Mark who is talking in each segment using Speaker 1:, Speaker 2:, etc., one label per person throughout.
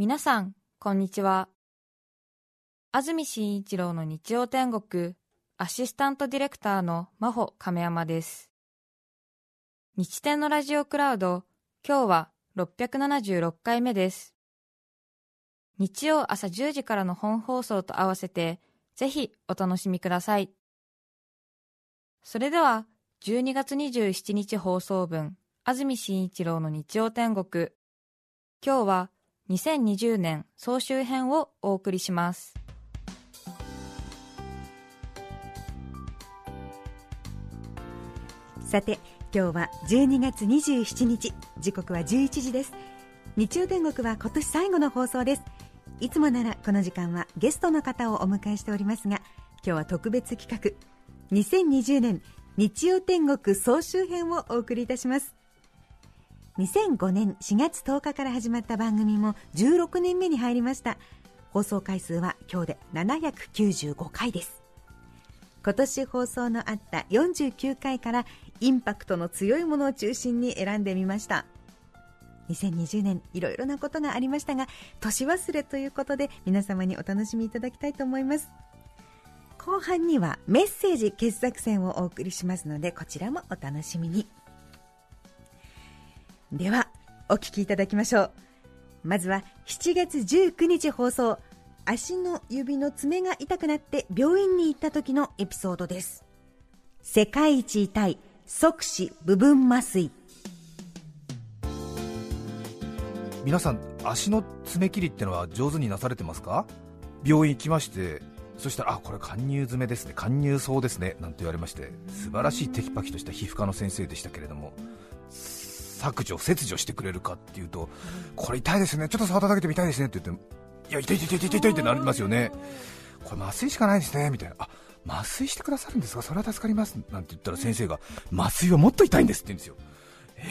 Speaker 1: 皆さん、こんにちは。安住紳一郎の日曜天国、アシスタントディレクターの真帆亀山です。日天のラジオクラウド、今日は676回目です。日曜朝10時からの本放送と合わせて、ぜひお楽しみください。それでは、12月27日放送分、安住紳一郎の日曜天国。今日は、2020年総集編をお送りします。
Speaker 2: さて今日は12月27日時刻は11時です。日曜天国は今年最後の放送です。いつもならこの時間はゲストの方をお迎えしておりますが今日は特別企画2020年日曜天国総集編をお送りいたします。2005年4月10日から始まった番組も16年目に入りました。放送回数は今日で795回です。今年放送のあった49回からインパクトの強いものを中心に選んでみました。2020年いろいろなことがありましたが年忘れということで皆様にお楽しみいただきたいと思います。後半にはメッセージ傑作選をお送りしますのでこちらもお楽しみに。ではお聞きいただきましょう。まずは7月19日放送足の指の爪が痛くなって病院に行った時のエピソードです。世界一痛い即死部分麻酔。
Speaker 3: 皆さん足の爪切りってのは上手になされてますか？病院行きましてそしたらあこれ貫入爪ですね。貫入そうですね。なんて言われまして素晴らしいテキパキとした皮膚科の先生でしたけれども削除、切除してくれるかっていうと、これ痛いですね、ちょっと触っただけで痛いですねって言って、いや、痛い痛い痛い痛い痛いってなりますよね、これ麻酔しかないですねみたいな、あ麻酔してくださるんですか、それは助かりますなんて言ったら先生が、麻酔はもっと痛いんですって言うんですよ、え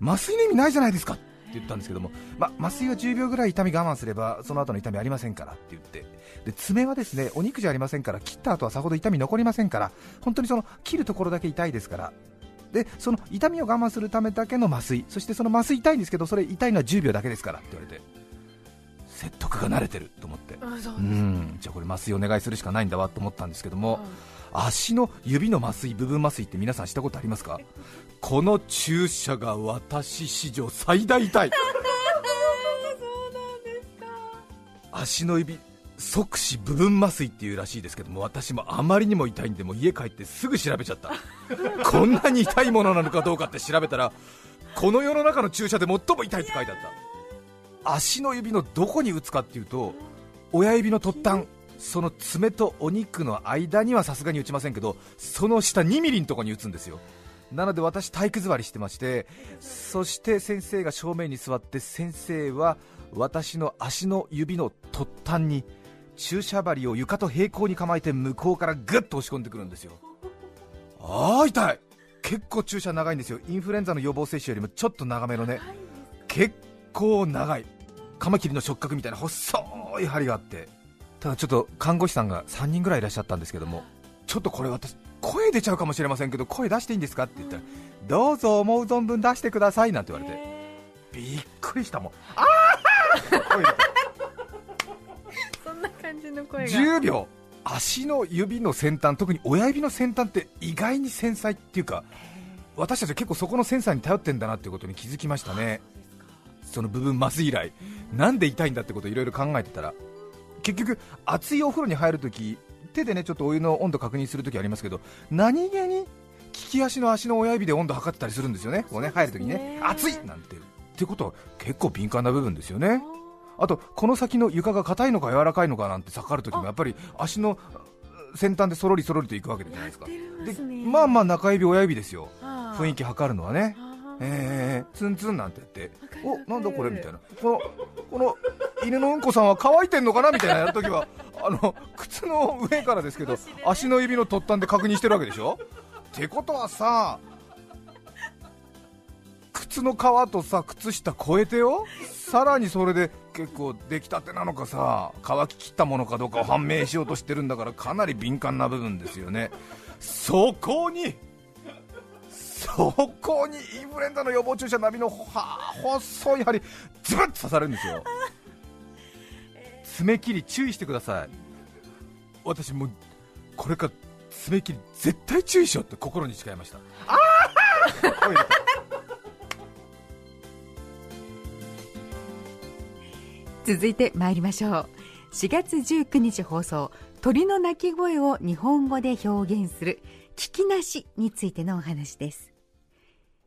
Speaker 3: ー、麻酔の意味ないじゃないですかって言ったんですけども、ま、麻酔は10秒ぐらい痛み我慢すればその後の痛みありませんからって言って。で爪はですねお肉じゃありませんから切った後はさほど痛み残りませんから本当にその切るところだけ痛いですからでその痛みを我慢するためだけの麻酔そしてその麻酔痛いんですけどそれ痛いのは10秒だけですからって言われて説得が慣れてると思って。うん。じゃあこれ麻酔お願いするしかないんだわと思ったんですけども、足の指の麻酔部分麻酔って皆さんしたことありますか？この注射が私史上最大痛い 足の指即死部分麻酔っていうらしいですけども私もあまりにも痛いんでも家帰ってすぐ調べちゃった。こんなに痛いものなのかどうかって調べたらこの世の中の注射で最も痛いって書いてあった。足の指のどこに打つかっていうと親指の突端その爪とお肉の間にはさすがに打ちませんけどその下2ミリのとこに打つんですよ。なので私体育座りしてましてそして先生が正面に座って先生は私の足の指の突端に注射針を床と平行に構えて向こうからぐっと押し込んでくるんですよ。ああ痛い。結構注射長いんですよ。インフルエンザの予防接種よりもちょっと長めのね。結構長い。カマキリの触覚みたいな細い針があって。ただちょっと看護師さんが3人ぐらいいらっしゃったんですけどもちょっとこれ私声出ちゃうかもしれませんけど声出していいんですかって言ったらどうぞ思う存分出してくださいなんて言われて。びっくりしたもん。ああ
Speaker 1: の声が。
Speaker 3: 10秒。足の指の先端特に親指の先端って意外に繊細っていうか私たちは結構そこのセンサーに頼ってんだなっていうことに気づきましたね。その部分まず以来。なんで痛いんだってことをいろいろ考えてたら。結局熱いお風呂に入るとき手でねちょっとお湯の温度確認するときありますけど何気に利き足の足の親指で温度測ってたりするんですよね。こうね。入るときにね。熱いなんて。ってことは結構敏感な部分ですよねあとこの先の床が硬いのか柔らかいのかなんて測るときもやっぱり足の先端でそろりそろりといくわけじゃないですか。でまあまあ中指親指ですよ。雰囲気測るのはね。えー、ツンツンなんて言っておなんだこれみたいな。このこの犬のうんこさんは乾いてんのかなみたいなやるときは あの靴の上からですけど足の指の突端で確認してるわけでしょ。ってことはさ靴の皮とさ靴下超えてよ。さらにそれで結構出来たてなのかさ乾ききったものかどうかを判明しようとしてるんだからかなり敏感な部分ですよね。そこにそこにインフルエンザの予防注射並みのは細い針ズブッと刺されるんですよ。爪切り注意してください。私もうこれから爪切り絶対注意しようって心に誓いました。あ
Speaker 2: 続いて参りましょう。4月19日放送鳥の鳴き声を日本語で表現する聞きなしについてのお話です。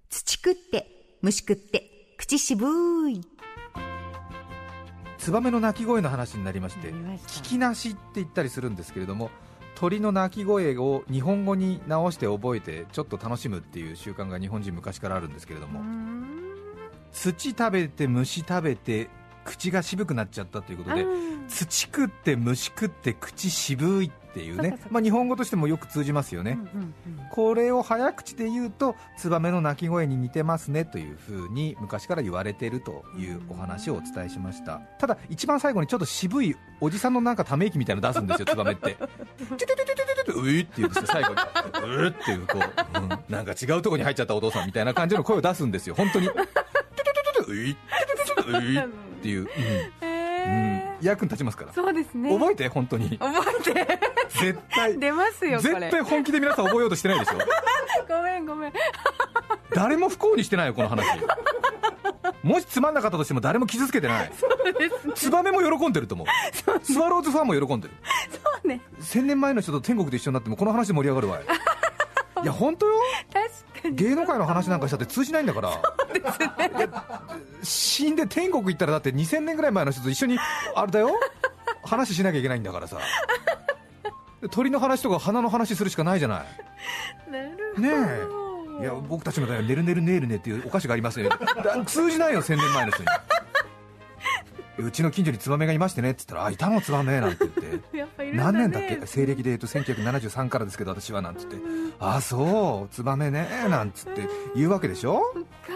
Speaker 2: 土食って虫食って口渋い。
Speaker 3: ツバメの鳴き声の話になりまして聞きなしって言ったりするんですけれども鳥の鳴き声を日本語に直して覚えてちょっと楽しむっていう習慣が日本人昔からあるんですけれども土食べて虫食べて口が渋くなっちゃったということで土食って虫食って口渋いっていうねまあ、日本語としてもよく通じますよね、これを早口で言うとツバメの鳴き声に似てますねというふうに昔から言われているというお話をお伝えしました。ただ一番最後にちょっと渋いおじさんのなんかため息みたいなの出すんですよツバメって「チュトゥトゥトゥトゥトゥトゥうい」って言うんですよ最後に「うい」っていうこう、うんなんか違うところに入っちゃったお父さんみたいな感じの声を出すんですよ。本当に「チュトゥトゥトゥトゥうい」「うい」っていう、うん。うん、役に立ちますから。
Speaker 2: そうですね。
Speaker 3: 覚えて本当に。
Speaker 2: 覚えて。
Speaker 3: 絶対。
Speaker 2: 出ますよこれ。
Speaker 3: 絶対本気で皆さん覚えようとしてないでしょ。
Speaker 2: ごめんごめん。
Speaker 3: 誰も不幸にしてないよこの話。もしつまんなかったとしても誰も傷つけてない。ツバメも喜んでると思う。スワローズファンも喜んでる。
Speaker 2: そうね。
Speaker 3: 1000年前の人と天国で一緒になってもこの話で盛り上がるわい。いや本当よ芸能界の話なんかしたって通じないんだから。死んで天国行ったらだって2000年ぐらい前の人と一緒にあれだよ。話しなきゃいけないんだからさ。鳥の話とか花の話するしかないじゃない。
Speaker 2: なるほど。
Speaker 3: ねえ。いや僕たちの代はねるねるねーるねっていうお菓子がありますね。だ通じないよ1000年前の人にうちの近所にツバメがいましてねって言ったらあいたのツバメなんて言って。何年だっけ？西暦で言うと1973からですけど私はなんつって。あそうツバメねなんつって言うわけでしょ？
Speaker 2: か。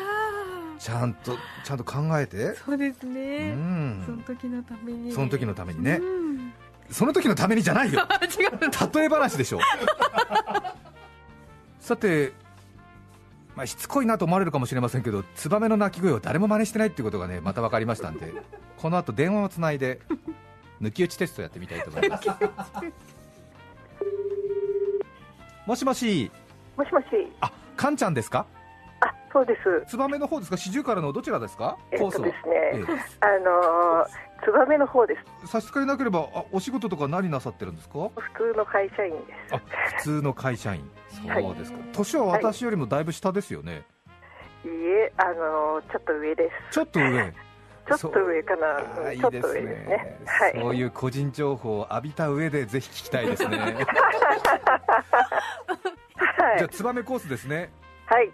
Speaker 3: ちゃんとちゃんと考えて。
Speaker 2: そうです
Speaker 3: う
Speaker 2: ね、
Speaker 3: ん。
Speaker 2: その時のために。
Speaker 3: その時のためにね。
Speaker 2: うん。
Speaker 3: その時のためにじゃないよ。
Speaker 2: あ 違う。
Speaker 3: 例え話でしょ。さて、まあ、しつこいなと思われるかもしれませんけどツバメの鳴き声を誰も真似してないっていうことがねまた分かりましたんでこの後電話をつないで抜き打ちテストやってみたいと思います。もしもし。
Speaker 4: もしもし。
Speaker 3: あカンちゃんですか？
Speaker 4: あ、そうです。
Speaker 3: ツバメの方ですか？四十からのどちらですか？
Speaker 4: えっとですね、
Speaker 3: え。
Speaker 4: あのー、ツバメの方です。
Speaker 3: え差し支えなければあお仕事とか何なさってるんですか？
Speaker 4: 普通の会社員です。
Speaker 3: あ普通の会社員
Speaker 4: はい
Speaker 3: そうですか年は私よりもだいぶ下ですよね、
Speaker 4: いいえ、あのー、ちょっと上です。
Speaker 3: ちょっと上
Speaker 4: ちょっと上かな。
Speaker 3: いいです
Speaker 4: うんちょっと上ですね
Speaker 3: ね。
Speaker 4: はい。
Speaker 3: そういう個人情報を浴びた上でぜひ聞きたいですね
Speaker 4: はい
Speaker 3: じゃあ。ツバメコースですね
Speaker 4: はい。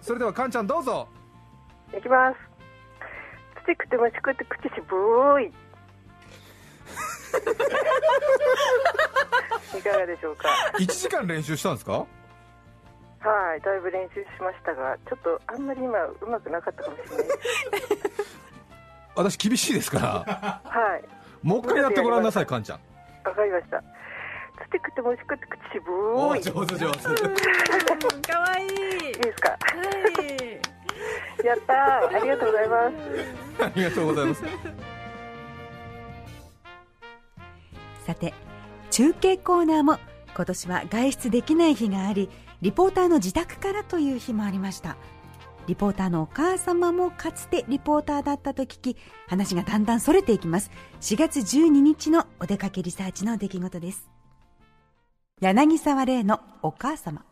Speaker 3: それではカンちゃんどうぞ
Speaker 4: いきます。土食って虫食って口しぶーい。いかがでしょうか
Speaker 3: ？1時間練習したんですか？
Speaker 4: はい、だいぶ練習しましたが、ちょっとあんまり今うまくなかったかもしれない。
Speaker 3: 私厳しいですから
Speaker 4: はい。
Speaker 3: もう一回やってごらんなさいカンちゃん
Speaker 4: わかりました。土食って虫食って口しぶ
Speaker 3: お
Speaker 4: ーい。
Speaker 3: 上手上手
Speaker 2: かわいい
Speaker 4: いいですか？
Speaker 2: はい
Speaker 4: やったー。ありがとうございます。
Speaker 3: ありがとうございます。
Speaker 2: さて中継コーナーも今年は外出できない日がありリポーターの自宅からという日もありました。リポーターのお母様もかつてリポーターだったと聞き話がだんだんそれていきます。4月12日のお出かけリサーチの出来事です。柳沢玲のお母様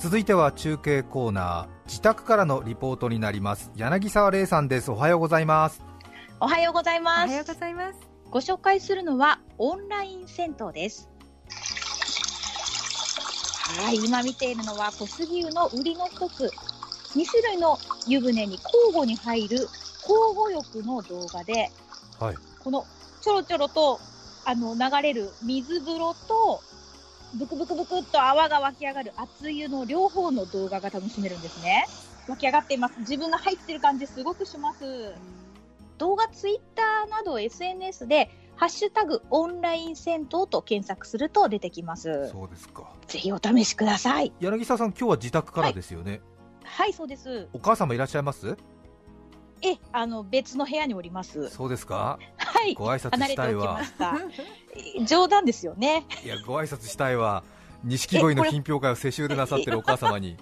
Speaker 3: 続いては中継コーナー自宅からのリポートになります。柳沢玲さんです。おはようございます。
Speaker 5: おはようござい
Speaker 2: お
Speaker 5: ます。
Speaker 2: はようございます。
Speaker 5: ご紹介するのはオンライン銭湯です。はい、今見ているのは小杉湯の売りの一つ、2種類の湯船に交互に入る交互浴の動画で、
Speaker 3: はい。
Speaker 5: このちょろちょろとあの流れる水風呂と、ブクブクブクっと泡が湧き上がる熱湯の両方の動画が楽しめるんですね。湧き上がっています。自分が入ってる感じすごくします。動画、ツイッターなど SNS で、ハッシュタグオンライン銭湯と検索すると出てきます。
Speaker 3: そうですか
Speaker 5: ぜひお試しください。
Speaker 3: 柳沢さん今日は自宅からですよね、
Speaker 5: はい、そうです。
Speaker 3: お母様いらっしゃいます？
Speaker 5: え、あの、別の部屋におります。
Speaker 3: そうですか？
Speaker 5: はい。
Speaker 3: ご挨拶
Speaker 5: 離れ
Speaker 3: してたいわ
Speaker 5: おきました。え冗談ですよね。
Speaker 3: いやご挨拶したいわ。錦鯉の品評会を世襲でなさってるお母様に。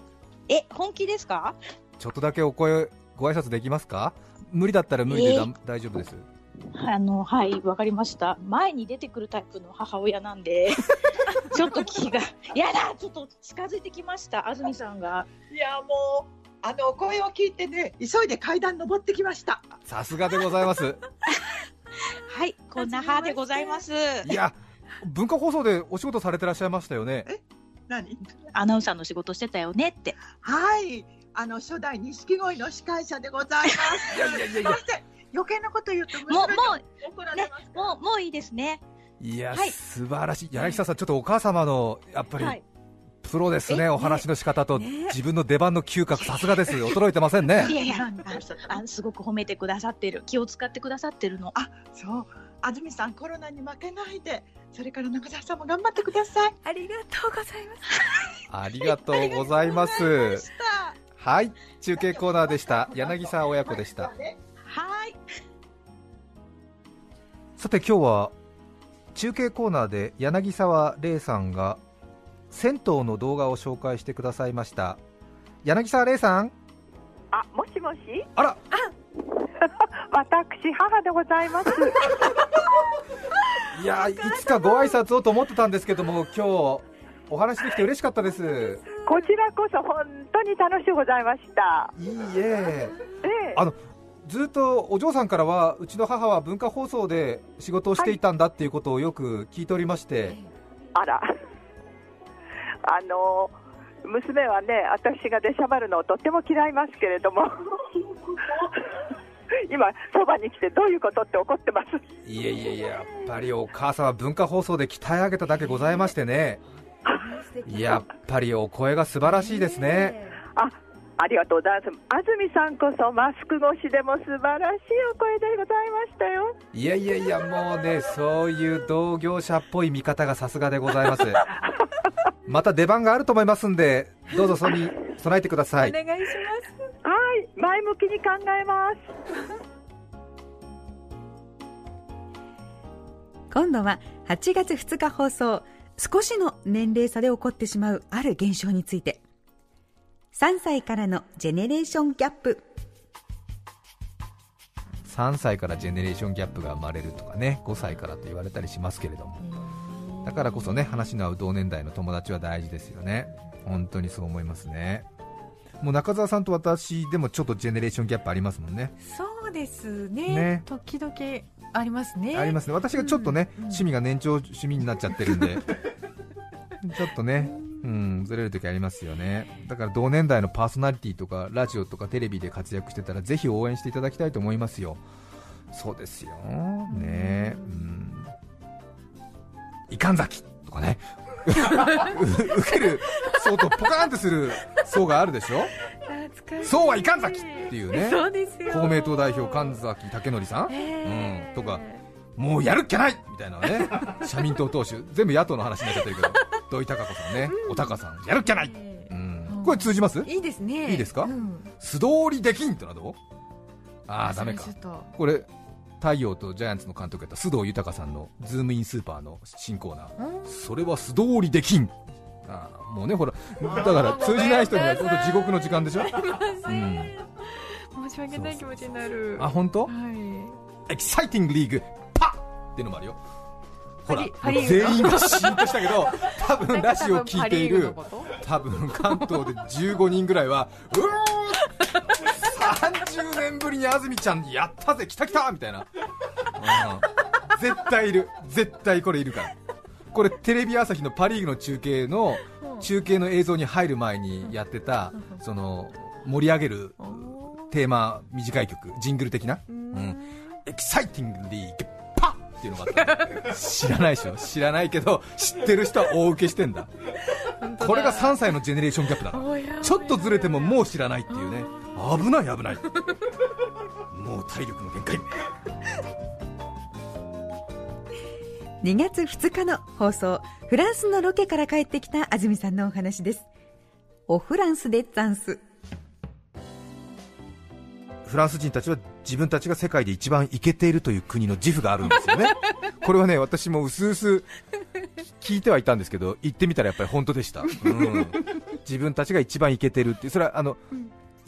Speaker 5: え、本気ですか？
Speaker 3: ちょっとだけお声ご挨拶できますか？無理だったら無理でだ、
Speaker 5: えー。
Speaker 3: 大丈夫です。
Speaker 5: あの、はい、わかりました。前に出てくるタイプの母親なんで、ちょっと気が、やだちょっと近づいてきました、安住さんが。
Speaker 6: いやもうあの声を聞いてね急いで階段登ってきました。
Speaker 3: さすがでございます
Speaker 5: はい、こんな母でございます。
Speaker 3: いや文化放送でお仕事されてらっしゃいましたよね
Speaker 6: 何？
Speaker 5: アナウンサーの仕事してたよねって。
Speaker 6: はいあの初代錦鯉の司会者でございます
Speaker 3: いやいやいやいや
Speaker 6: 余計なこと言うと
Speaker 5: もう、
Speaker 6: 娘
Speaker 5: も
Speaker 6: に怒ら
Speaker 5: う、ね
Speaker 6: れます、
Speaker 5: もう、もういいですね。
Speaker 3: いや、
Speaker 5: はい
Speaker 3: 素晴らしい柳下さんちょっとお母様のやっぱり、
Speaker 5: はい。
Speaker 3: プロですね、
Speaker 2: え
Speaker 3: お話の仕方と、
Speaker 2: ね
Speaker 3: 自分の出番の嗅覚、さすがです、驚いてませんね
Speaker 5: い。やいや、ああすごく褒めてくださってる。気を使ってくださってるの。
Speaker 6: あそう安住さんコロナに負けないでそれから中澤さんも頑張ってください
Speaker 2: ありがとうございます
Speaker 3: ありがとうございます。はい、中継コーナーでした。柳沢親子でした。
Speaker 5: はい。
Speaker 3: さて今日は中継コーナーで柳沢玲さんが銭湯の動画を紹介してくださいました。柳沢玲さん、
Speaker 4: あ、もしもし？
Speaker 3: あら、
Speaker 4: 私、母でございます。
Speaker 3: いやいつかご挨拶をと思ってたんですけども、今日お話できて嬉しかったです。
Speaker 4: こちらこそ本当に楽しゅうございました。
Speaker 3: いいえ。
Speaker 4: ええ
Speaker 3: あのずっとお嬢さんからはうちの母は文化放送で仕事をしていたんだっていうことをよく聞いておりまして、
Speaker 4: あら。あの、娘はね、私が出しゃばるのをとっても嫌いますけれども。今、そばに来てどういうことって怒ってます。
Speaker 3: いえいえいえやっぱりお母さんは文化放送で鍛え上げただけございましてねやっぱりお声が素晴らしいですね
Speaker 4: あ、ありがとうございます。安住さんこそマスク越しでも素晴らしいお声でございましたよ。
Speaker 3: いやいやいやもうねそういう同業者っぽい見方がさすがでございます また出番があると思いますんでどうぞそれに備えてください。
Speaker 2: お願いします。
Speaker 4: はい、前向きに考えます。
Speaker 2: 今度は8月2日放送少しの年齢差で起こってしまうある現象について。3歳からのジェネレーションギャップ。
Speaker 3: 3歳からジェネレーションギャップが生まれるとかね5歳からと言われたりしますけれどもだからこそね話の合う同年代の友達は大事ですよね。本当にそう思いますね。もう中澤さんと私でもちょっとジェネレーションギャップありますもんね。
Speaker 7: そうですね。
Speaker 3: ね。
Speaker 7: 時々ありますね。
Speaker 3: ありますね。私がちょっとね、
Speaker 7: うんうん。
Speaker 3: 趣味が年長趣味になっちゃってるんで ちょっとねうんずれる時ありますよね。だから同年代のパーソナリティとかラジオとかテレビで活躍してたらぜひ応援していただきたいと思いますよ。そうですよ。ね。うんいかんざきとかね。う 受ける層とポカーンってする層があるでしょ？そうはいかんざきっていうね。公明党代表神崎武則さん。
Speaker 7: えー。
Speaker 3: うん。とかもうやるっきゃないみたいなね。社民党党首全部野党の話になっちゃってるけど。土井孝子さんね。おたかさんやるっきゃない、
Speaker 7: え
Speaker 3: うん、これ通じます？
Speaker 7: ーいいですね。
Speaker 3: いいですか？
Speaker 7: うん。
Speaker 3: 素通りできんってのはどう？ああダメか。これ太陽とジャイアンツの監督やった須藤豊さんのズームインスーパーの新コーナー。それは素通りできん。あーもうねほら だから通じない人にはちょっと地獄の時間でしょ、うん、
Speaker 7: 申し訳ない気持ちになる。
Speaker 3: あ本当？
Speaker 7: はい。
Speaker 3: エキサイティングリーグパッっていうのもあるよ。ほら全員がシーンとしたけど 多分ラジオを聞いている
Speaker 7: 多分
Speaker 3: 関東で15人ぐらいはうー30年ぶりに安住ちゃんやったぜ来た来たみたいな、うん。絶対いる。絶対これいるから。これテレビ朝日のパ・リーグの中継の中継の映像に入る前にやってたその盛り上げるテーマ短い曲ジングル的な、うん、エキサイティングリーグパッっていうのがあった知らないでしょ？知らないけど知ってる人は大受けしてんだ。これが3歳のジェネレーションギャップだから。ちょっとずれてももう知らないっていうね危ない危ない。もう体力の限界。
Speaker 2: 2月2日の放送フランスのロケから帰ってきた安住さんのお話です。おフランスでザンス
Speaker 3: フランス人たちは自分たちが世界で一番イケているという国の自負があるんですよね、これはね私もうすうす聞いてはいたんですけど、行ってみたらやっぱり本当でした、うん、自分たちが一番イケてるって、それはあの、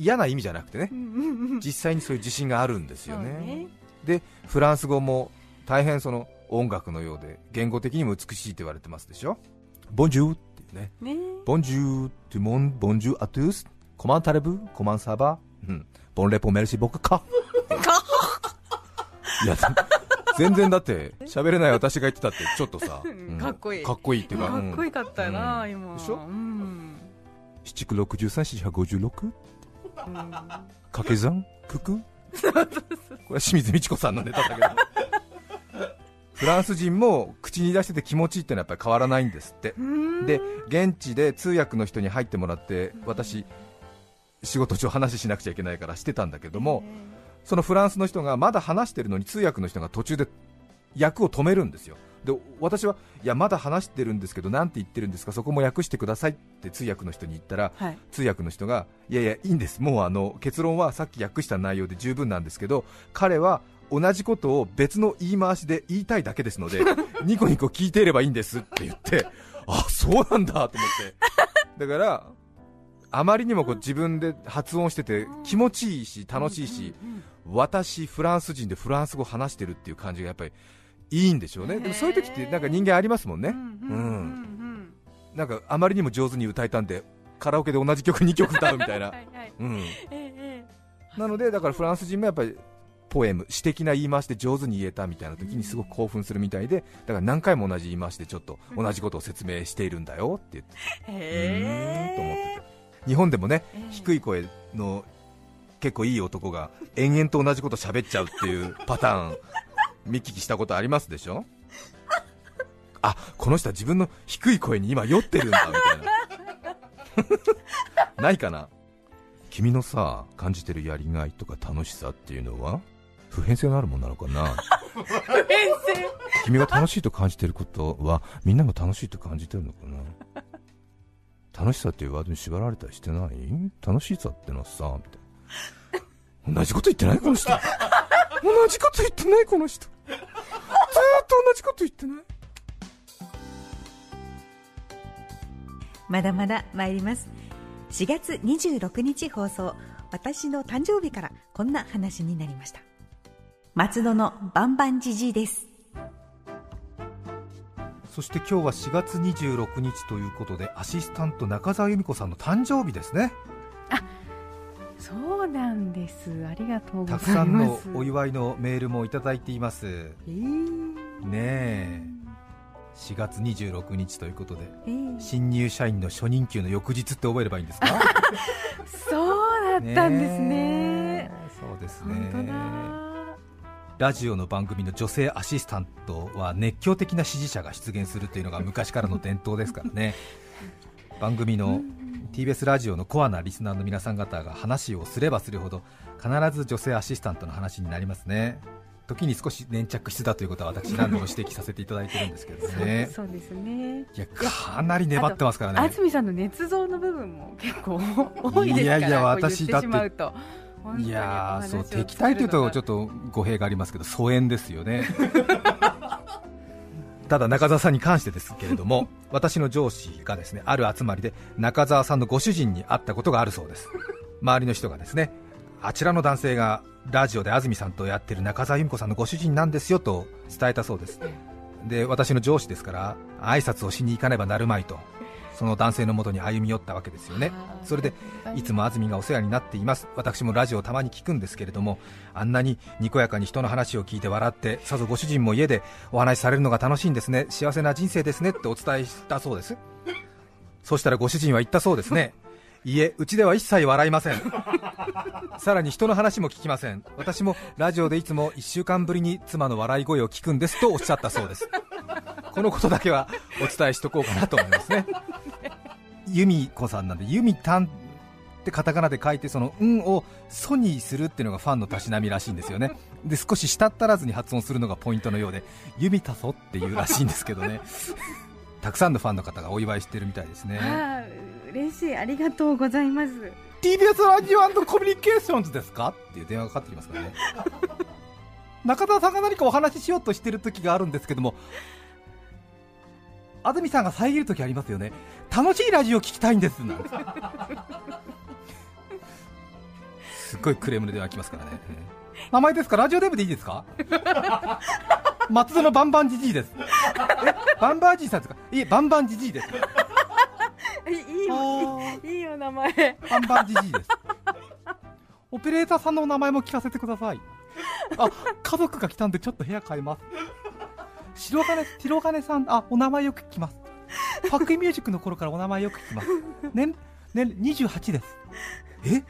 Speaker 3: 嫌な意味じゃなくてね、実際にそういう自信があるんですよね。でフランス語も大変その音楽のようで言語的にも美しいと言われてますでしょ。ボンジューっていうね、ね。ボンジュートゥモンボンジューアトゥースコマンタレブコマンサーバー、うん、ボンレポメルシ僕か。いや全然だって喋れない私が言ってたってちょっっ
Speaker 7: とさ、うん、かっこいい。
Speaker 3: かっこいいっていうか
Speaker 7: かっこよかったよな、うん、今。
Speaker 3: でしょ、うん、七九六十三四百五十六？掛け算？九九？これは清水美智子さんのネタだけど。フランス人も口に出してて気持ちいいってのはやっぱり変わらないんですって。で現地で通訳の人に入ってもらって私仕事上話しなくちゃいけないからしてたんだけどもそのフランスの人がまだ話してるのに通訳の人が途中で役を止めるんですよで私はいやまだ話してるんですけどなんて言ってるんですかそこも訳してくださいって通訳の人に言ったら、はい、通訳の人がいやいやいいんです。もうあの結論はさっき訳した内容で十分なんですけど彼は同じことを別の言い回しで言いたいだけですので ニコニコ聞いていればいいんですって言ってあそうなんだと思って。だからあまりにもこう自分で発音してて気持ちいいし楽しいし、私、フランス人でフランス語話してるっていう感じがやっぱりいいんでしょうね、でもそういう時ってなんか人間ありますもんね、うんなんかあまりにも上手に歌えたんでカラオケで同じ曲2曲歌うみたいな、なのでだからフランス人もやっぱりポエム、詩的な言い回しで上手に言えたみたいな時にすごく興奮するみたいで、だから何回も同じ言い回しでちょっと同じことを説明しているんだよって言って、へー。と思ってて。日本でもね、低い声の結構いい男が延々と同じこと喋っちゃうっていうパターン見聞きしたことありますでしょ？あこの人は自分の低い声に今酔ってるんだみたいな ないかな？君のさ感じてるやりがいとか楽しさっていうのは普遍性のあるものなのかな？
Speaker 7: 普遍性
Speaker 3: 君が楽しいと感じてることはみんなも楽しいと感じてるのかな？楽しさっていうワードに縛られたりしてない？楽しさってのはさ、みたいな。同じこと言ってないこの人。同じこと言ってないこの人。同じこと言ってない？
Speaker 2: まだまだ参ります。4月26日放送、私の誕生日からこんな話になりました。松戸のバンバンジジイです。
Speaker 3: そして今日は4月26日ということでアシスタント中澤由美子さんの誕生日ですね。
Speaker 7: あそうなんです。ありがとうございます。
Speaker 3: たくさんのお祝いのメールもいただいています、えー、ねえ。4月26日ということで、えー、新入社員の初任給の翌日って覚えればいいんですか？
Speaker 7: そうだったんですね、ね、
Speaker 3: そうですね。ラジオの番組の女性アシスタントは熱狂的な支持者が出現するというのが昔からの伝統ですからね。番組の TBS ラジオのコアなリスナーの皆さん方が話をすればするほど必ず女性アシスタントの話になりますね時に少し粘着質だということは私何度も指摘させていただいてるんですけどね。
Speaker 7: そうですね。
Speaker 3: いやかなり粘ってますからね。
Speaker 7: 安住さんの捏造の部分も結構多いですからいやいや私だって
Speaker 3: いやそう敵対というとちょっと語弊がありますけど疎遠ですよね。ただ中澤さんに関してですけれども私の上司がですねある集まりで中澤さんのご主人に会ったことがあるそうです。周りの人がですねあちらの男性がラジオで安住さんとやってる中澤由美子さんのご主人なんですよと伝えたそうです。で私の上司ですから挨拶をしに行かねばなるまいとその男性のもとに歩み寄ったわけですよね。それでい。つも安住がお世話になっています。私もラジオたまに聞くんですけれどもあんなににこやかに人の話を聞いて笑ってさぞご主人も家でお話しされるのが楽しいんですね。幸せな人生ですねってお伝えしたそうです。そしたらご主人は言ったそうですねいえ、うちでは一切笑いません。さらに人の話も聞きません。私もラジオでいつも1週間ぶりに妻の笑い声を聞くんですとおっしゃったそうです。このことだけはお伝えしとこうかなと思いますね。由美子さんなんで由美たんってカタカナで書いてその「ん」を「ソ」にするっていうのがファンのたしなみらしいんですよね。で少し舌足らずに発音するのがポイントのようで「由美たそ」っていうらしいんですけどね。たくさんのファンの方がお祝いしてるみたいですね。
Speaker 7: 嬉しい。ありがとうございます。
Speaker 3: TBS ラジオコミュニケーションズですか？っていう電話がかかってきますからね。中田さんが何かお話ししようとしてる時があるんですけども安住さんが遮る時ありますよね。楽しいラジオ聞きたいんです。なんて。すっごいクレームの電話来ますからね名前ですか？ラジオデブでいいですか？松戸のバンバンジジイです。えバンバンジジイさんですか？いえバンバンジジイです。
Speaker 7: いいよいいよ名前。
Speaker 3: バンバンジジイです。オペレーターさんのお名前も聞かせてください。あ家族が来たんでちょっと部屋変えます。白金白金さんあお名前よく聞きます。パックインミュージックの頃からお名前よく聞きます。年年28です。え？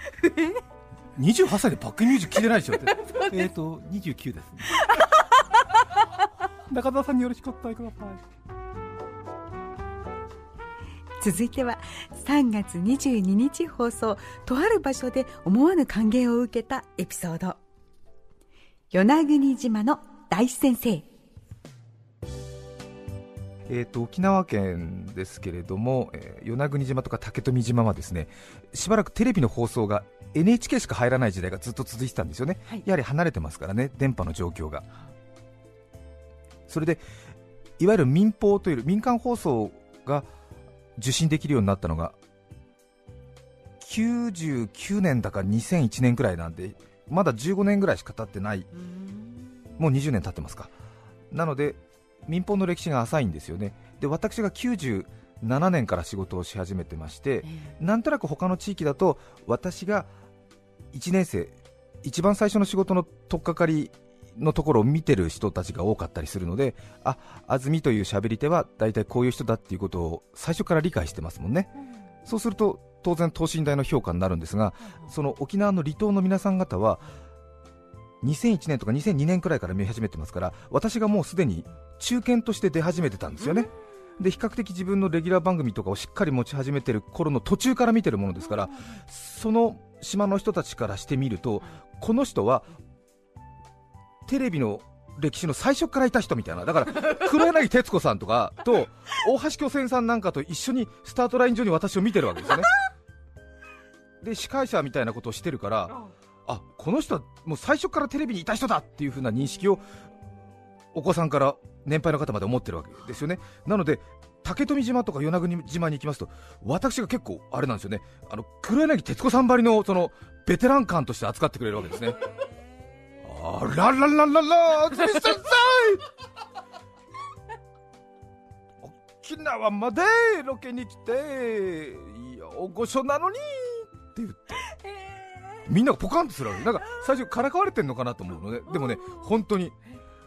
Speaker 3: 28歳でパックインミュージック聞いてないでしょって。えっ、と29です、ね、中澤さんによろしくお伝えください。
Speaker 2: 続いては3月22日放送とある場所で思わぬ歓迎を受けたエピソード。与那国島の大先生
Speaker 3: えーと、沖縄県ですけれども、えー、与那国島とか竹富島はですねしばらくテレビの放送が NHK しか入らない時代がずっと続いてたんですよね、はい、やはり離れてますからね、電波の状況が。それでいわゆる民放という民間放送が受信できるようになったのが99年だか2001年くらいなんでまだ15年ぐらいしか経ってない。もう20年経ってますか。なので民放の歴史が浅いんですよね。で私が97年から仕事をし始めてまして、なんとなく他の地域だと私が1年生一番最初の仕事の取っかかりのところを見てる人たちが多かったりするのであ安住という喋り手は大体こういう人だっていうことを最初から理解してますもんね、うん、そうすると当然等身大の評価になるんですが、その沖縄の離島の皆さん方は2001年とか2002年くらいから見始めてますから私がもうすでに中堅として出始めてたんですよね、で比較的自分のレギュラー番組とかをしっかり持ち始めてる頃の途中から見てるものですから、その島の人たちからしてみるとこの人はテレビの歴史の最初からいた人みたいな、だから黒柳徹子さんとか と大橋巨泉さんなんかと一緒にスタートライン上に私を見てるわけですよね。で司会者みたいなことをしてるから、あこの人はもう最初からテレビにいた人だっていう風な認識をお子さんから年配の方まで思ってるわけですよね。なので竹富島とか与那国島に行きますと私が結構あれなんですよね。あの黒柳徹子さんばりのそのベテラン感として扱ってくれるわけですね。あららららら安住先生！沖縄までロケに来ていや大御所なのにって言って、みんながポカンとするわけ。なんか最初からかわれてんのかなと思うのね。でもね本当に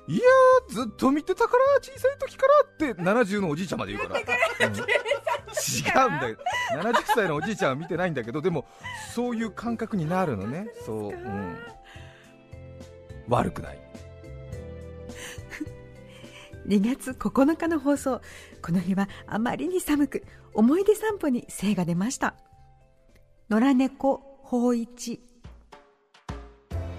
Speaker 3: いやずっと見てたから小さい時からって70のおじいちゃんまで言うから、うん、違うんだよ。70歳のおじいちゃんは見てないんだけどでもそういう感覚になるのね。そう、うん、悪くない。
Speaker 2: 2月9日の放送。この日はあまりに寒く思い出散歩に精が出ました。野良猫法一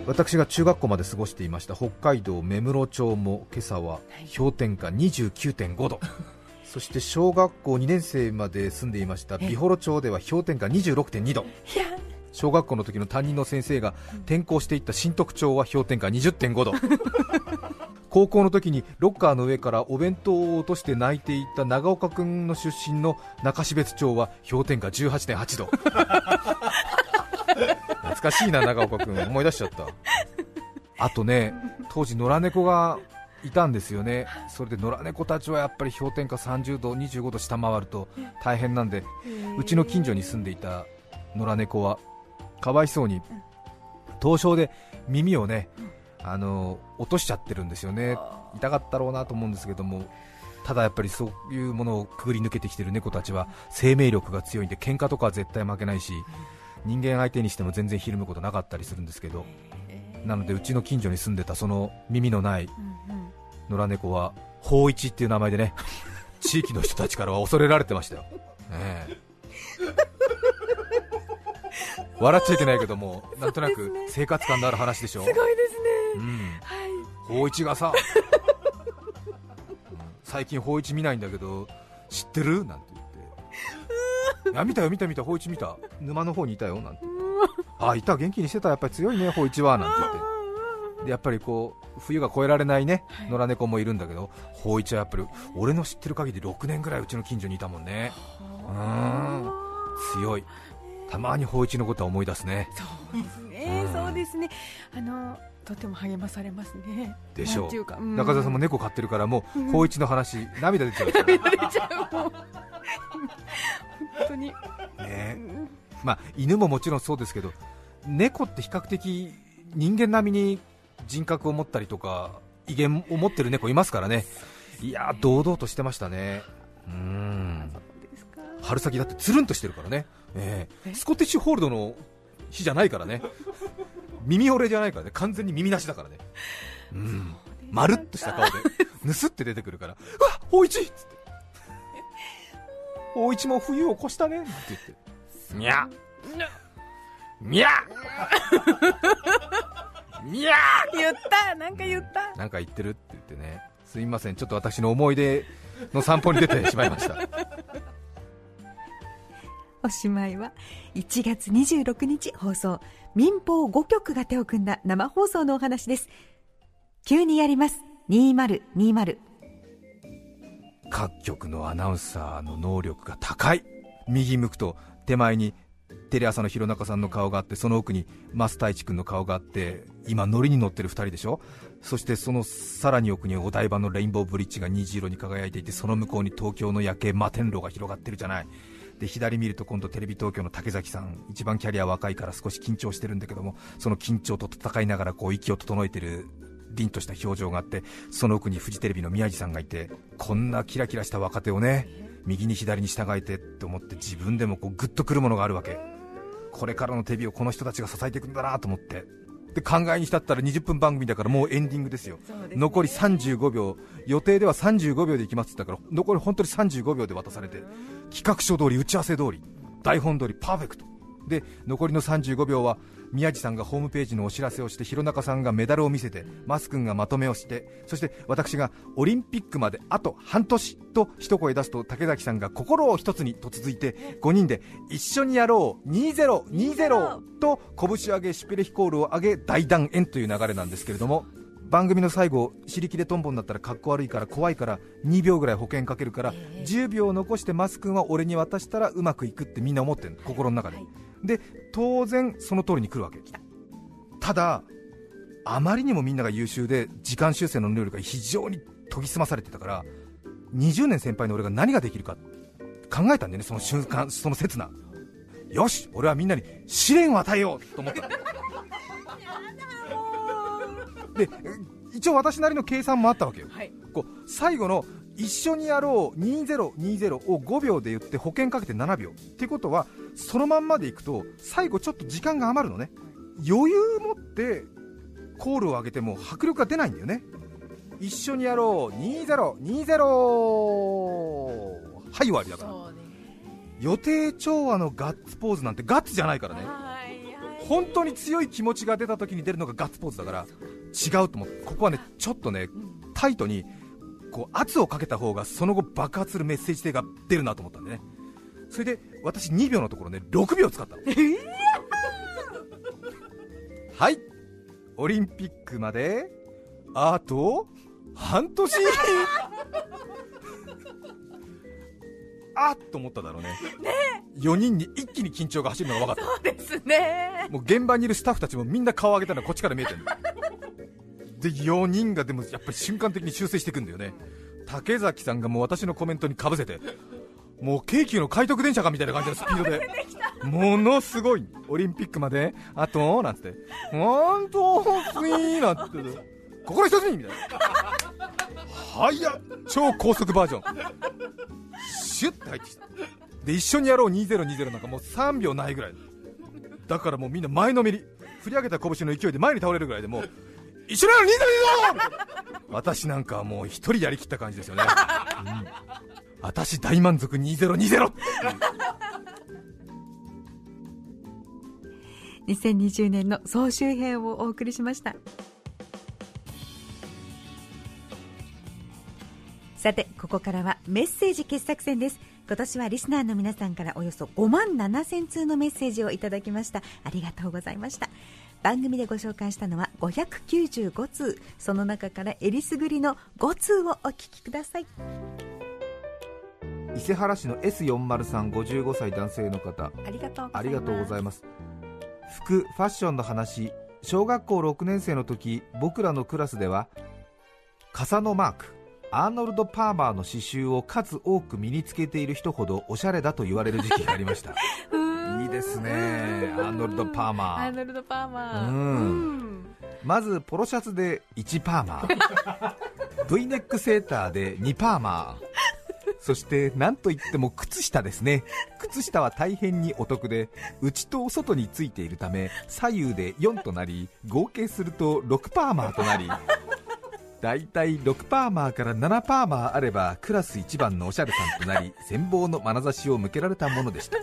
Speaker 3: 私が中学校まで過ごしていました北海道芽室町も今朝は氷点下29.5度、そして小学校2年生まで住んでいました美幌町では氷点下26.2度。小学校の時の担任の先生が転校していった新徳町は氷点下20.5度。高校の時にロッカーの上からお弁当を落として泣いていた長岡君の出身の中標津町は氷点下18.8度 懐かしいな長岡君。思い出しちゃった。あとね当時野良猫がいたんですよね、それで野良猫たちはやっぱり氷点下30度、25度下回ると大変なんで、うちの近所に住んでいた野良猫はかわいそうに凍傷で耳をね、あの落としちゃってるんですよね、痛かったろうなと思うんですけども、ただやっぱりそういうものをくぐり抜けてきてる猫たちは生命力が強いんで喧嘩とかは絶対負けないし、人間相手にしても全然ひるむことなかったりするんですけど、なのでうちの近所に住んでたその耳のない野良猫は法一っていう名前でね 地域の人たちからは恐れられてましたよ、ね、笑っちゃいけないけども、なんとなく生活感のある話でしょ、
Speaker 7: すごいですね、
Speaker 3: うん、はい、法一がさ、最近法一見ないんだけど、知ってる？なんてや見たよ、見た見た、法一見た、沼の方にいたよなんて。あいた元気にしてたやっぱり強いね芳一はなんて言って。でやっぱりこう冬が越えられないね、野良猫もいるんだけど芳一はやっぱり俺の知ってる限り6年ぐらいうちの近所にいたもんね。うん。強い。たまに芳一のことは思い出すね。
Speaker 7: そうですね、そうですね。あのとても励まされますね。
Speaker 3: でしょう。う、ん、中澤さんも猫飼ってるからもう芳一の話涙出ちゃう
Speaker 7: 涙出ちゃう本当に。
Speaker 3: ね。まあ犬ももちろんそうですけど猫って比較的人間並みに人格を持ったりとか威厳を持ってる猫いますからね。いや堂々としてましたね。うん。春先だってつるんとしてるからね、えー、スコティッシュホールドの日じゃないからね耳折れじゃないからね。完全に耳なしだからね。うん。まるっとした顔で。ぬすって出てくるから。うわっ大一っつって。大一も冬を越したね。って言って。にゃにゃ
Speaker 7: にゃ言った。なんか言った。
Speaker 3: なんか言ってるって言ってね。すいません。ちょっと私の思い出の散歩に出てしまいました。
Speaker 2: おしまいは1月26日放送民放5局が手を組んだ生放送のお話です。急にやります。2020
Speaker 3: 各局のアナウンサーの能力が高い。右向くと手前にテレ朝の弘中さんの顔があってその奥に増太一君の顔があって今ノリに乗ってる2人でしょ？そしてそのさらに奥にお台場のレインボーブリッジが虹色に輝いていてその向こうに東京の夜景摩天楼が広がってるじゃない。で左見ると今度テレビ東京の竹崎さん一番キャリア若いから少し緊張してるんだけどもその緊張と戦いながらこう息を整えてる凛とした表情があってその奥にフジテレビの宮地さんがいてこんなキラキラした若手をね右に左に従えてって思って自分でもこうグッとくるものがあるわけ。これからのテレビをこの人たちが支えていくんだなと思って。で考えに浸ったら20分番組だからもうエンディングですよ、すね、残り35秒。予定では35秒でいきますって言ったから残り本当に35秒で渡されて企画書通り打ち合わせ通り台本通りパーフェクトで残りの35秒は宮地さんがホームページのお知らせをして弘中さんがメダルを見せてマス君がまとめをしてそして私がオリンピックまであと半年と一声出すと竹崎さんが心を一つにと続いて5人で一緒にやろう2020と拳を上げシュペレヒコールを上げ大団円という流れなんですけれども。番組の最後、尻切れトンボになったらかっこ悪いから怖いから2秒ぐらい保険かけるから10秒残してマス君は俺に渡したらうまくいくってみんな思ってる心の中で、で当然その通りに来るわけ。ただあまりにもみんなが優秀で時間修正の能力が非常に研ぎ澄まされてたから20年先輩の俺が何ができるか考えたんだよねその瞬間その刹那。よし俺はみんなに試練を与えようと思ったで一応私なりの計算もあったわけよ、はい、こう最後の一緒にやろう2020を5秒で言って保険かけて7秒。ってことはそのまんまでいくと最後ちょっと時間が余るのね。余裕持ってコールを上げても迫力が出ないんだよね。一緒にやろう。2020はい終わりだから、予定調和のガッツポーズなんてガッツじゃないからね。本当に強い気持ちが出た時に出るのがガッツポーズだから違うと思ってここはねちょっとねタイトにこう圧をかけた方がその後爆発するメッセージ性が出るなと思ったんでね。それで私2秒のところね6秒使ったの、はい。オリンピックまであと半年。あっと思っただろうね。ね。4人に一気に緊張が走るのが分かった。
Speaker 7: そうですね。
Speaker 3: もう現場にいるスタッフたちもみんな顔上げたのはこっちから見えてるで4人がでもやっぱり瞬間的に修正していくんだよね。竹崎さんがもう私のコメントにかぶせてもう京急の快特電車かみたいな感じのスピードで ものすごいオリンピックまであとなんて本当スイーなんて心一つにみたいな。はいや超高速バージョン。シュッて入ってきた。で一緒にやろう2020なんかもう3秒ないぐらい。だからもうみんな前のめり。振り上げた拳の勢いで前に倒れるぐらいでもう一緒なの2020私なんかもう一人やりきった感じですよね、うん、私大満足2020
Speaker 2: 2020年の総集編をお送りしました。さてここからはメッセージ傑作選です。今年はリスナーの皆さんからおよそ5万7000通のメッセージをいただきました。ありがとうございました。番組でご紹介したのは595通。その中からえりすぐりの5通をお聞きください。
Speaker 3: 伊勢原市の S40355 歳男性の方。
Speaker 2: ありがとう
Speaker 3: ございます。服ファッションの話。小学校6年生の時僕らのクラスでは傘のマーク。アーノルド・パーマーの刺繍を数多く身につけている人ほどおしゃれだと言われる時期がありました ですね。アーノルド・パーマー。
Speaker 7: アーノルド・パーマー。
Speaker 3: うん。まずポロシャツで1パーマー。V ネックセーターで2パーマー。そして何といっても靴下ですね。靴下は大変にお得で内と外についているため左右で4となり合計すると6パーマーとなり。だいたい6パーマーから7パーマーあればクラス一番のおしゃれさんとなり羨望の眼差しを向けられたものでした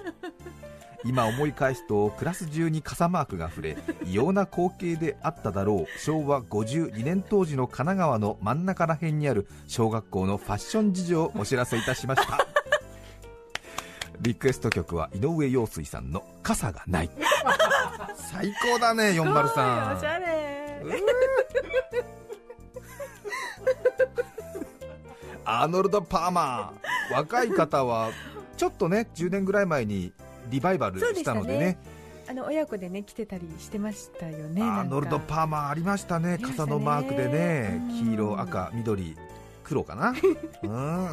Speaker 3: 今思い返すとクラス中に傘マークが触れ異様な光景であっただろう。昭和52年当時の神奈川の真ん中ら辺にある小学校のファッション事情をお知らせいたしました。リクエスト曲は井上陽水さんの「傘がない」最高だね403
Speaker 7: おしゃれ。
Speaker 3: アーノルド・パーマー。若い方はちょっとね10年ぐらい前にリバイバルしたのでね。
Speaker 7: あの親子でね来てたりしてましたよね
Speaker 3: アーノルド・パーマーありましたね。傘のマークでね黄色赤緑黒かな。うん。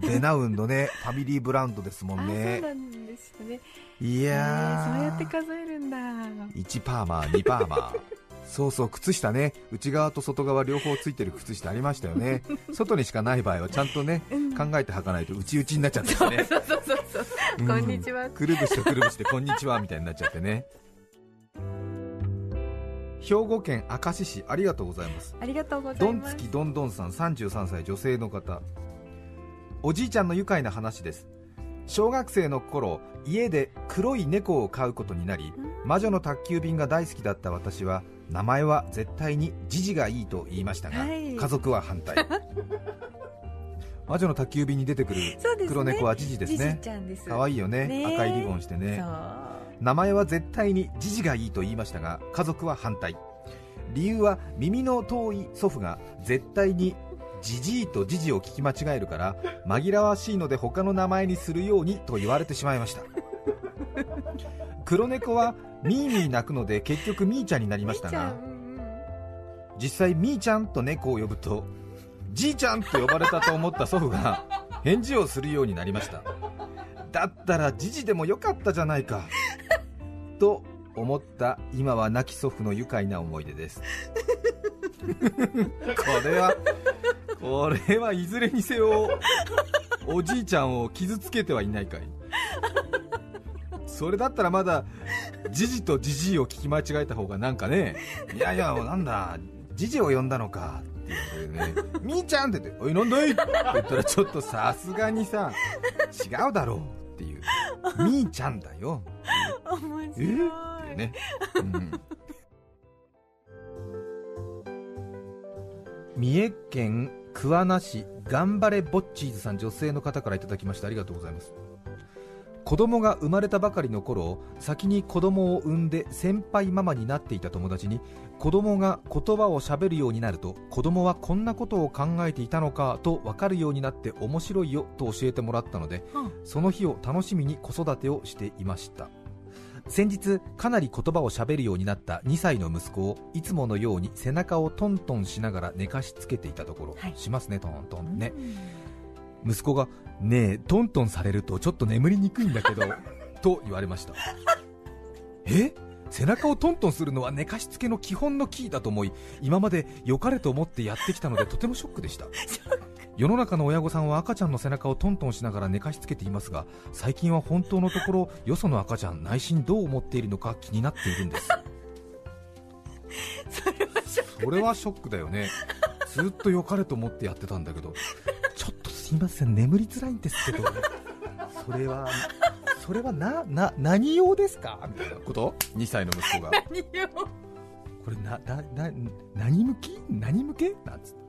Speaker 3: デナウンのねファミリーブランドですもんね。
Speaker 7: そうなんですよね。
Speaker 3: いや
Speaker 7: そうやって数えるんだ。
Speaker 3: 1パーマー2パーマーそうそう靴下ね。内側と外側両方ついてる靴下ありましたよね。外にしかない場合はちゃんとね、うん、考えて履かないと内々になっちゃってね。
Speaker 7: そうそうそうそう、う。ん、こんにちは。
Speaker 3: くるぶしとくるぶしでこんにちはみたいになっちゃってね。兵庫県明石市ありがとうございます。
Speaker 7: ありがとうございます。
Speaker 3: どんつきどんどんさん33歳女性の方。おじいちゃんの愉快な話です小学生の頃家で黒い猫を飼うことになり魔女の宅急便が大好きだった私は名前は絶対にジジがいいと言いましたが、はい、家族は反対。魔女の宅急便に出てくる黒猫はジジですね。可愛いよね、ね、赤いリボンしてね。名前は絶対にジジがいいと言いましたが家族は反対。理由は耳の遠い祖父が絶対にジジイとジジを聞き間違えるから紛らわしいので他の名前にするようにと言われてしまいました。黒猫はミーミー鳴くので結局ミーちゃんになりましたが実際ミーちゃんと猫を呼ぶとじいちゃんと呼ばれたと思った祖父が返事をするようになりました。だったらジジでもよかったじゃないか。と思った今は亡き祖父の愉快な思い出です。これはこれはいずれにせよおじいちゃんを傷つけてはいないかい。それだったらまだジジとジジイを聞き間違えた方がなんかねいやいやなんだジジを呼んだのかっていうねみーちゃんって言っておいなんだい？って言ったらちょっとさすがにさ違うだろうっていう。みーちゃんだよ。
Speaker 7: 面白い。え？
Speaker 3: ってね、うん。三重県桑名市頑張れぼっちーずさん女性の方からいただきましたありがとうございます。子供が生まれたばかりの頃先に子供を産んで先輩ママになっていた友達に子供が言葉をしゃべるようになると子供はこんなことを考えていたのかと分かるようになって面白いよと教えてもらったので、うん、その日を楽しみに子育てをしていました先日かなり言葉をしゃべるようになった2歳の息子をいつものように背中をトントンしながら寝かしつけていたところ、はい、しますねトントン。ね、息子がねえトントンされるとちょっと眠りにくいんだけど と言われました。え？背中をトントンするのは寝かしつけの基本のキーだと思い今まで良かれと思ってやってきたのでとてもショックでした 世の中の親御さんは赤ちゃんの背中をトントンしながら寝かしつけていますが最近は本当のところよその赤ちゃん内心どう思っているのか気になっているんです。それはショック。だよね。ずっと良かれと思ってやってたんだけどちょっとすいません眠りづらいんですけど。それはそれはなな何用ですか？みたいなこと？2歳の息子が。
Speaker 7: 何用？こ
Speaker 3: れななな何向き？何向け？なんつって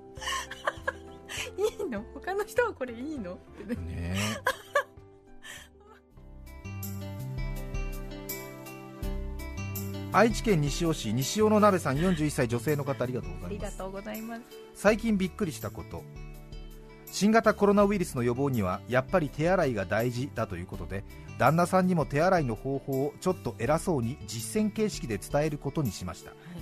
Speaker 7: いいの？他の人はこれいいの？ってね。
Speaker 3: ね。愛知県西尾市西尾の鍋さん41歳女性の方ありがとうございます。最近びっくりしたこと。新型コロナウイルスの予防にはやっぱり手洗いが大事だということで旦那さんにも手洗いの方法をちょっと偉そうに実践形式で伝えることにしました、はい、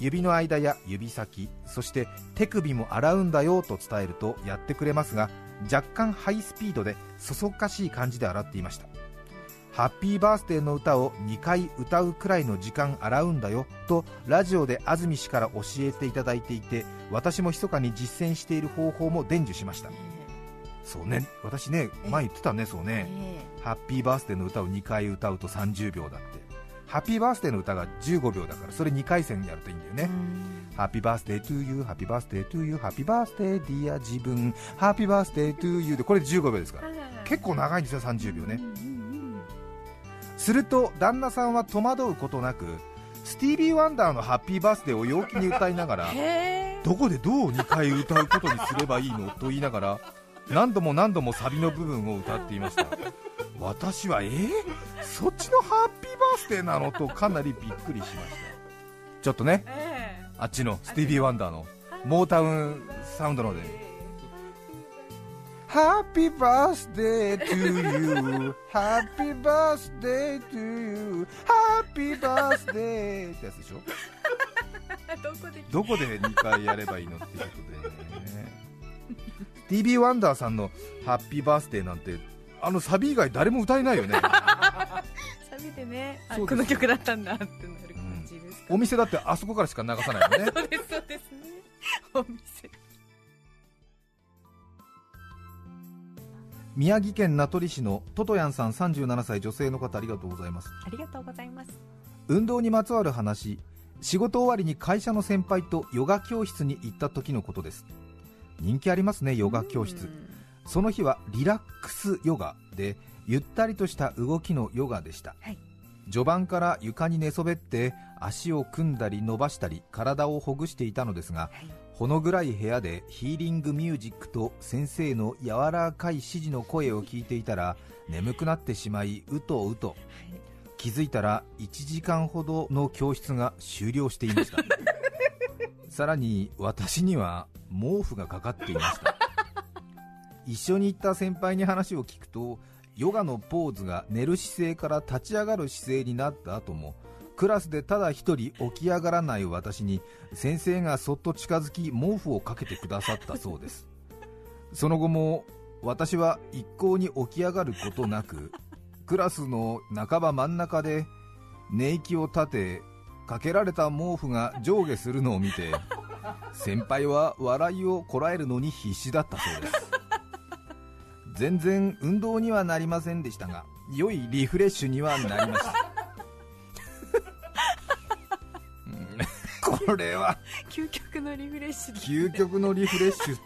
Speaker 3: 指の間や指先そして手首も洗うんだよと伝えるとやってくれますが若干ハイスピードでそそっかしい感じで洗っていました。ハッピーバースデーの歌を2回歌うくらいの時間洗うんだよとラジオで安住氏から教えていただいていて私も密かに実践している方法も伝授しました、そうね。私ね前言ってたねそうね、ハッピーバースデーの歌を2回歌うと30秒だってハッピーバースデーの歌が15秒だからそれ2回戦やるといいんだよね。ハッピーバースデートゥーユーハッピーバースデートゥーユーハッピーバースデーディア自分。ハッピーバースデートゥーユーでこれで15秒ですから。結構長いんですよ30秒ね、すると旦那さんは戸惑うことなくスティービー・ワンダーの「ハッピーバースデー」を陽気に歌いながらどこでどう2回歌うことにすればいいのと言いながら何度も何度もサビの部分を歌っていました。私はえー、そっちのハッピーバースデーなのとかなりびっくりしました。ちょっとね、あっちのスティービー・ワンダーのモータウンサウンドので。Happy birthday to you. Happy birthday to you. Happy birthday. ってやつでしょ？どこでどこで2回やればいいのっていうことでね。TV ワンダーさんのハッピーバースデーなんてあのサビ以外誰も歌えないよね
Speaker 7: サビでねこの曲だったんだってなる感じです、
Speaker 3: うん、お店だってあそこからしか流さないよね。
Speaker 7: そうですそうです。ねお店。
Speaker 3: 宮城県名取市のトトヤンさん37歳女性の方ありがとうございます。
Speaker 7: ありがとうございます。
Speaker 3: 運動にまつわる話仕事終わりに会社の先輩とヨガ教室に行った時のことです。人気ありますねヨガ教室。その日はリラックスヨガでゆったりとした動きのヨガでした、はい、序盤から床に寝そべって足を組んだり伸ばしたり体をほぐしていたのですが、はい。ほの暗い部屋でヒーリングミュージックと先生の柔らかい指示の声を聞いていたら眠くなってしまいうとうと。気づいたら1時間ほどの教室が終了していました。さらに私には毛布がかかっていました。一緒に行った先輩に話を聞くとヨガのポーズが寝る姿勢から立ち上がる姿勢になった後もクラスでただ一人起き上がらない私に先生がそっと近づき毛布をかけてくださったそうです。その後も私は一向に起き上がることなくクラスの半ば真ん中で寝息を立てかけられた毛布が上下するのを見て先輩は笑いをこらえるのに必死だったそうです。全然運動にはなりませんでしたが良いリフレッシュにはなりました。これは。
Speaker 7: 究極のリフレッシ
Speaker 3: ュ、究極のリフレッシュ。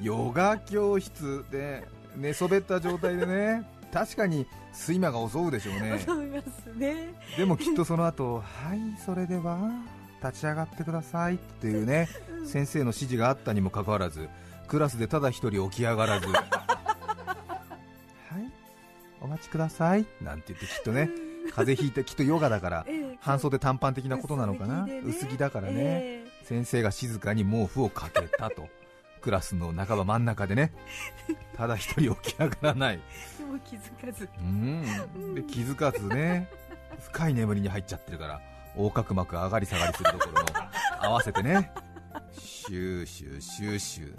Speaker 3: ヨガ教室で寝そべった状態でね確かに睡魔が襲うでしょうね。
Speaker 7: 襲いますね。
Speaker 3: でもきっとその後はいそれでは立ち上がってくださいっていうね、うん、先生の指示があったにもかかわらずクラスでただ一人起き上がらず。はい。お待ちください。なんて言ってきっとね、風邪ひいてきっとヨガだから、半袖短パン的なことなのかな、薄着だからね、先生が静かに毛布をかけたと。クラスの半ば真ん中でね、ただ一人起き上がらない、
Speaker 7: もう気づかず、
Speaker 3: うん。で気づかずね、深い眠りに入っちゃってるから、横隔膜上がり下がりするところの合わせてね、シューシューシューシュー、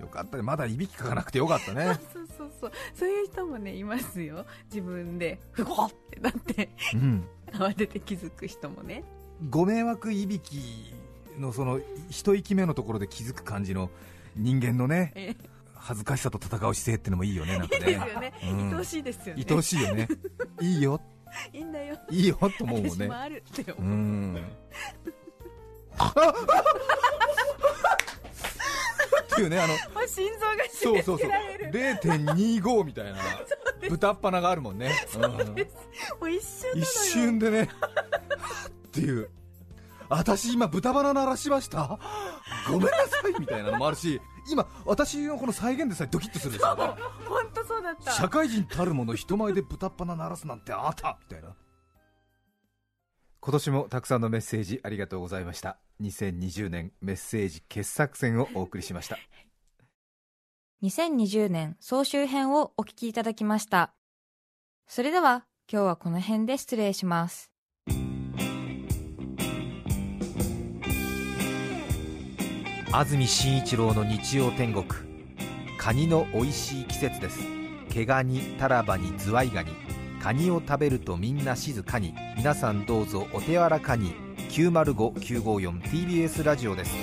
Speaker 3: よかったね、まだいびきかかなくてよかったね。
Speaker 7: そうそうそう、そういう人もね、いますよ、自分で、ふごってなって、うん、慌てて気づく人もね
Speaker 3: ご迷惑いびきのその一息目のところで気づく感じの人間のね、恥ずかしさと戦う姿勢ってのもいいよね、なんかね。いいですよね、
Speaker 7: うん、愛おしいですよね。
Speaker 3: 愛おしいよね。いいよ。
Speaker 7: いいんだよ。
Speaker 3: いいよと思うもんね。
Speaker 7: あるって思う。うん。
Speaker 3: っていうね、あの、
Speaker 7: 心臓が
Speaker 3: そうそうそう、0.25みたいな。豚っ鼻があるもんね。
Speaker 7: そうです。もう一瞬
Speaker 3: 一瞬でね、っていう。私今豚鼻鳴らしました？ごめんなさいみたいなのもあるし今私のこの再現でさえドキッとするでしょ。
Speaker 7: 本当そうだった。
Speaker 3: 社会人たるもの人前で豚っ鼻鳴らすなんてあったみたいな。今年もたくさんのメッセージありがとうございました2020年メッセージ傑作選をお送りしました。
Speaker 1: 2020年総集編をお聞きいただきました。それでは今日はこの辺で失礼します。
Speaker 3: 安住紳一郎の日曜天国。カニの美味しい季節です。毛ガニタラバにズワイガニ。カニを食べるとみんな静かに。皆さんどうぞお手柔らかに 905954TBS ラジオです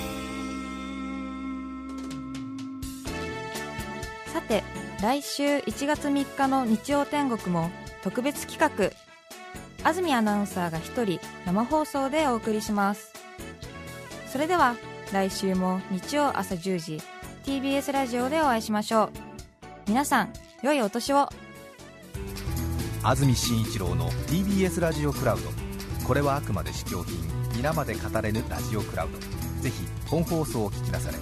Speaker 1: さて来週1月3日の日曜天国も特別企画安住アナウンサーが一人生放送でお送りしますそれでは来週も日曜朝10時 TBS ラジオでお会いしましょう皆さん良いお年を
Speaker 3: 安住紳一郎の TBS ラジオクラウドこれはあくまで試供品皆まで語れぬラジオクラウドぜひ本放送を聞きなされ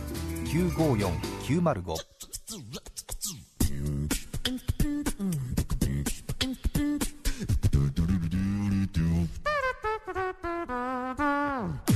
Speaker 3: 954905うん。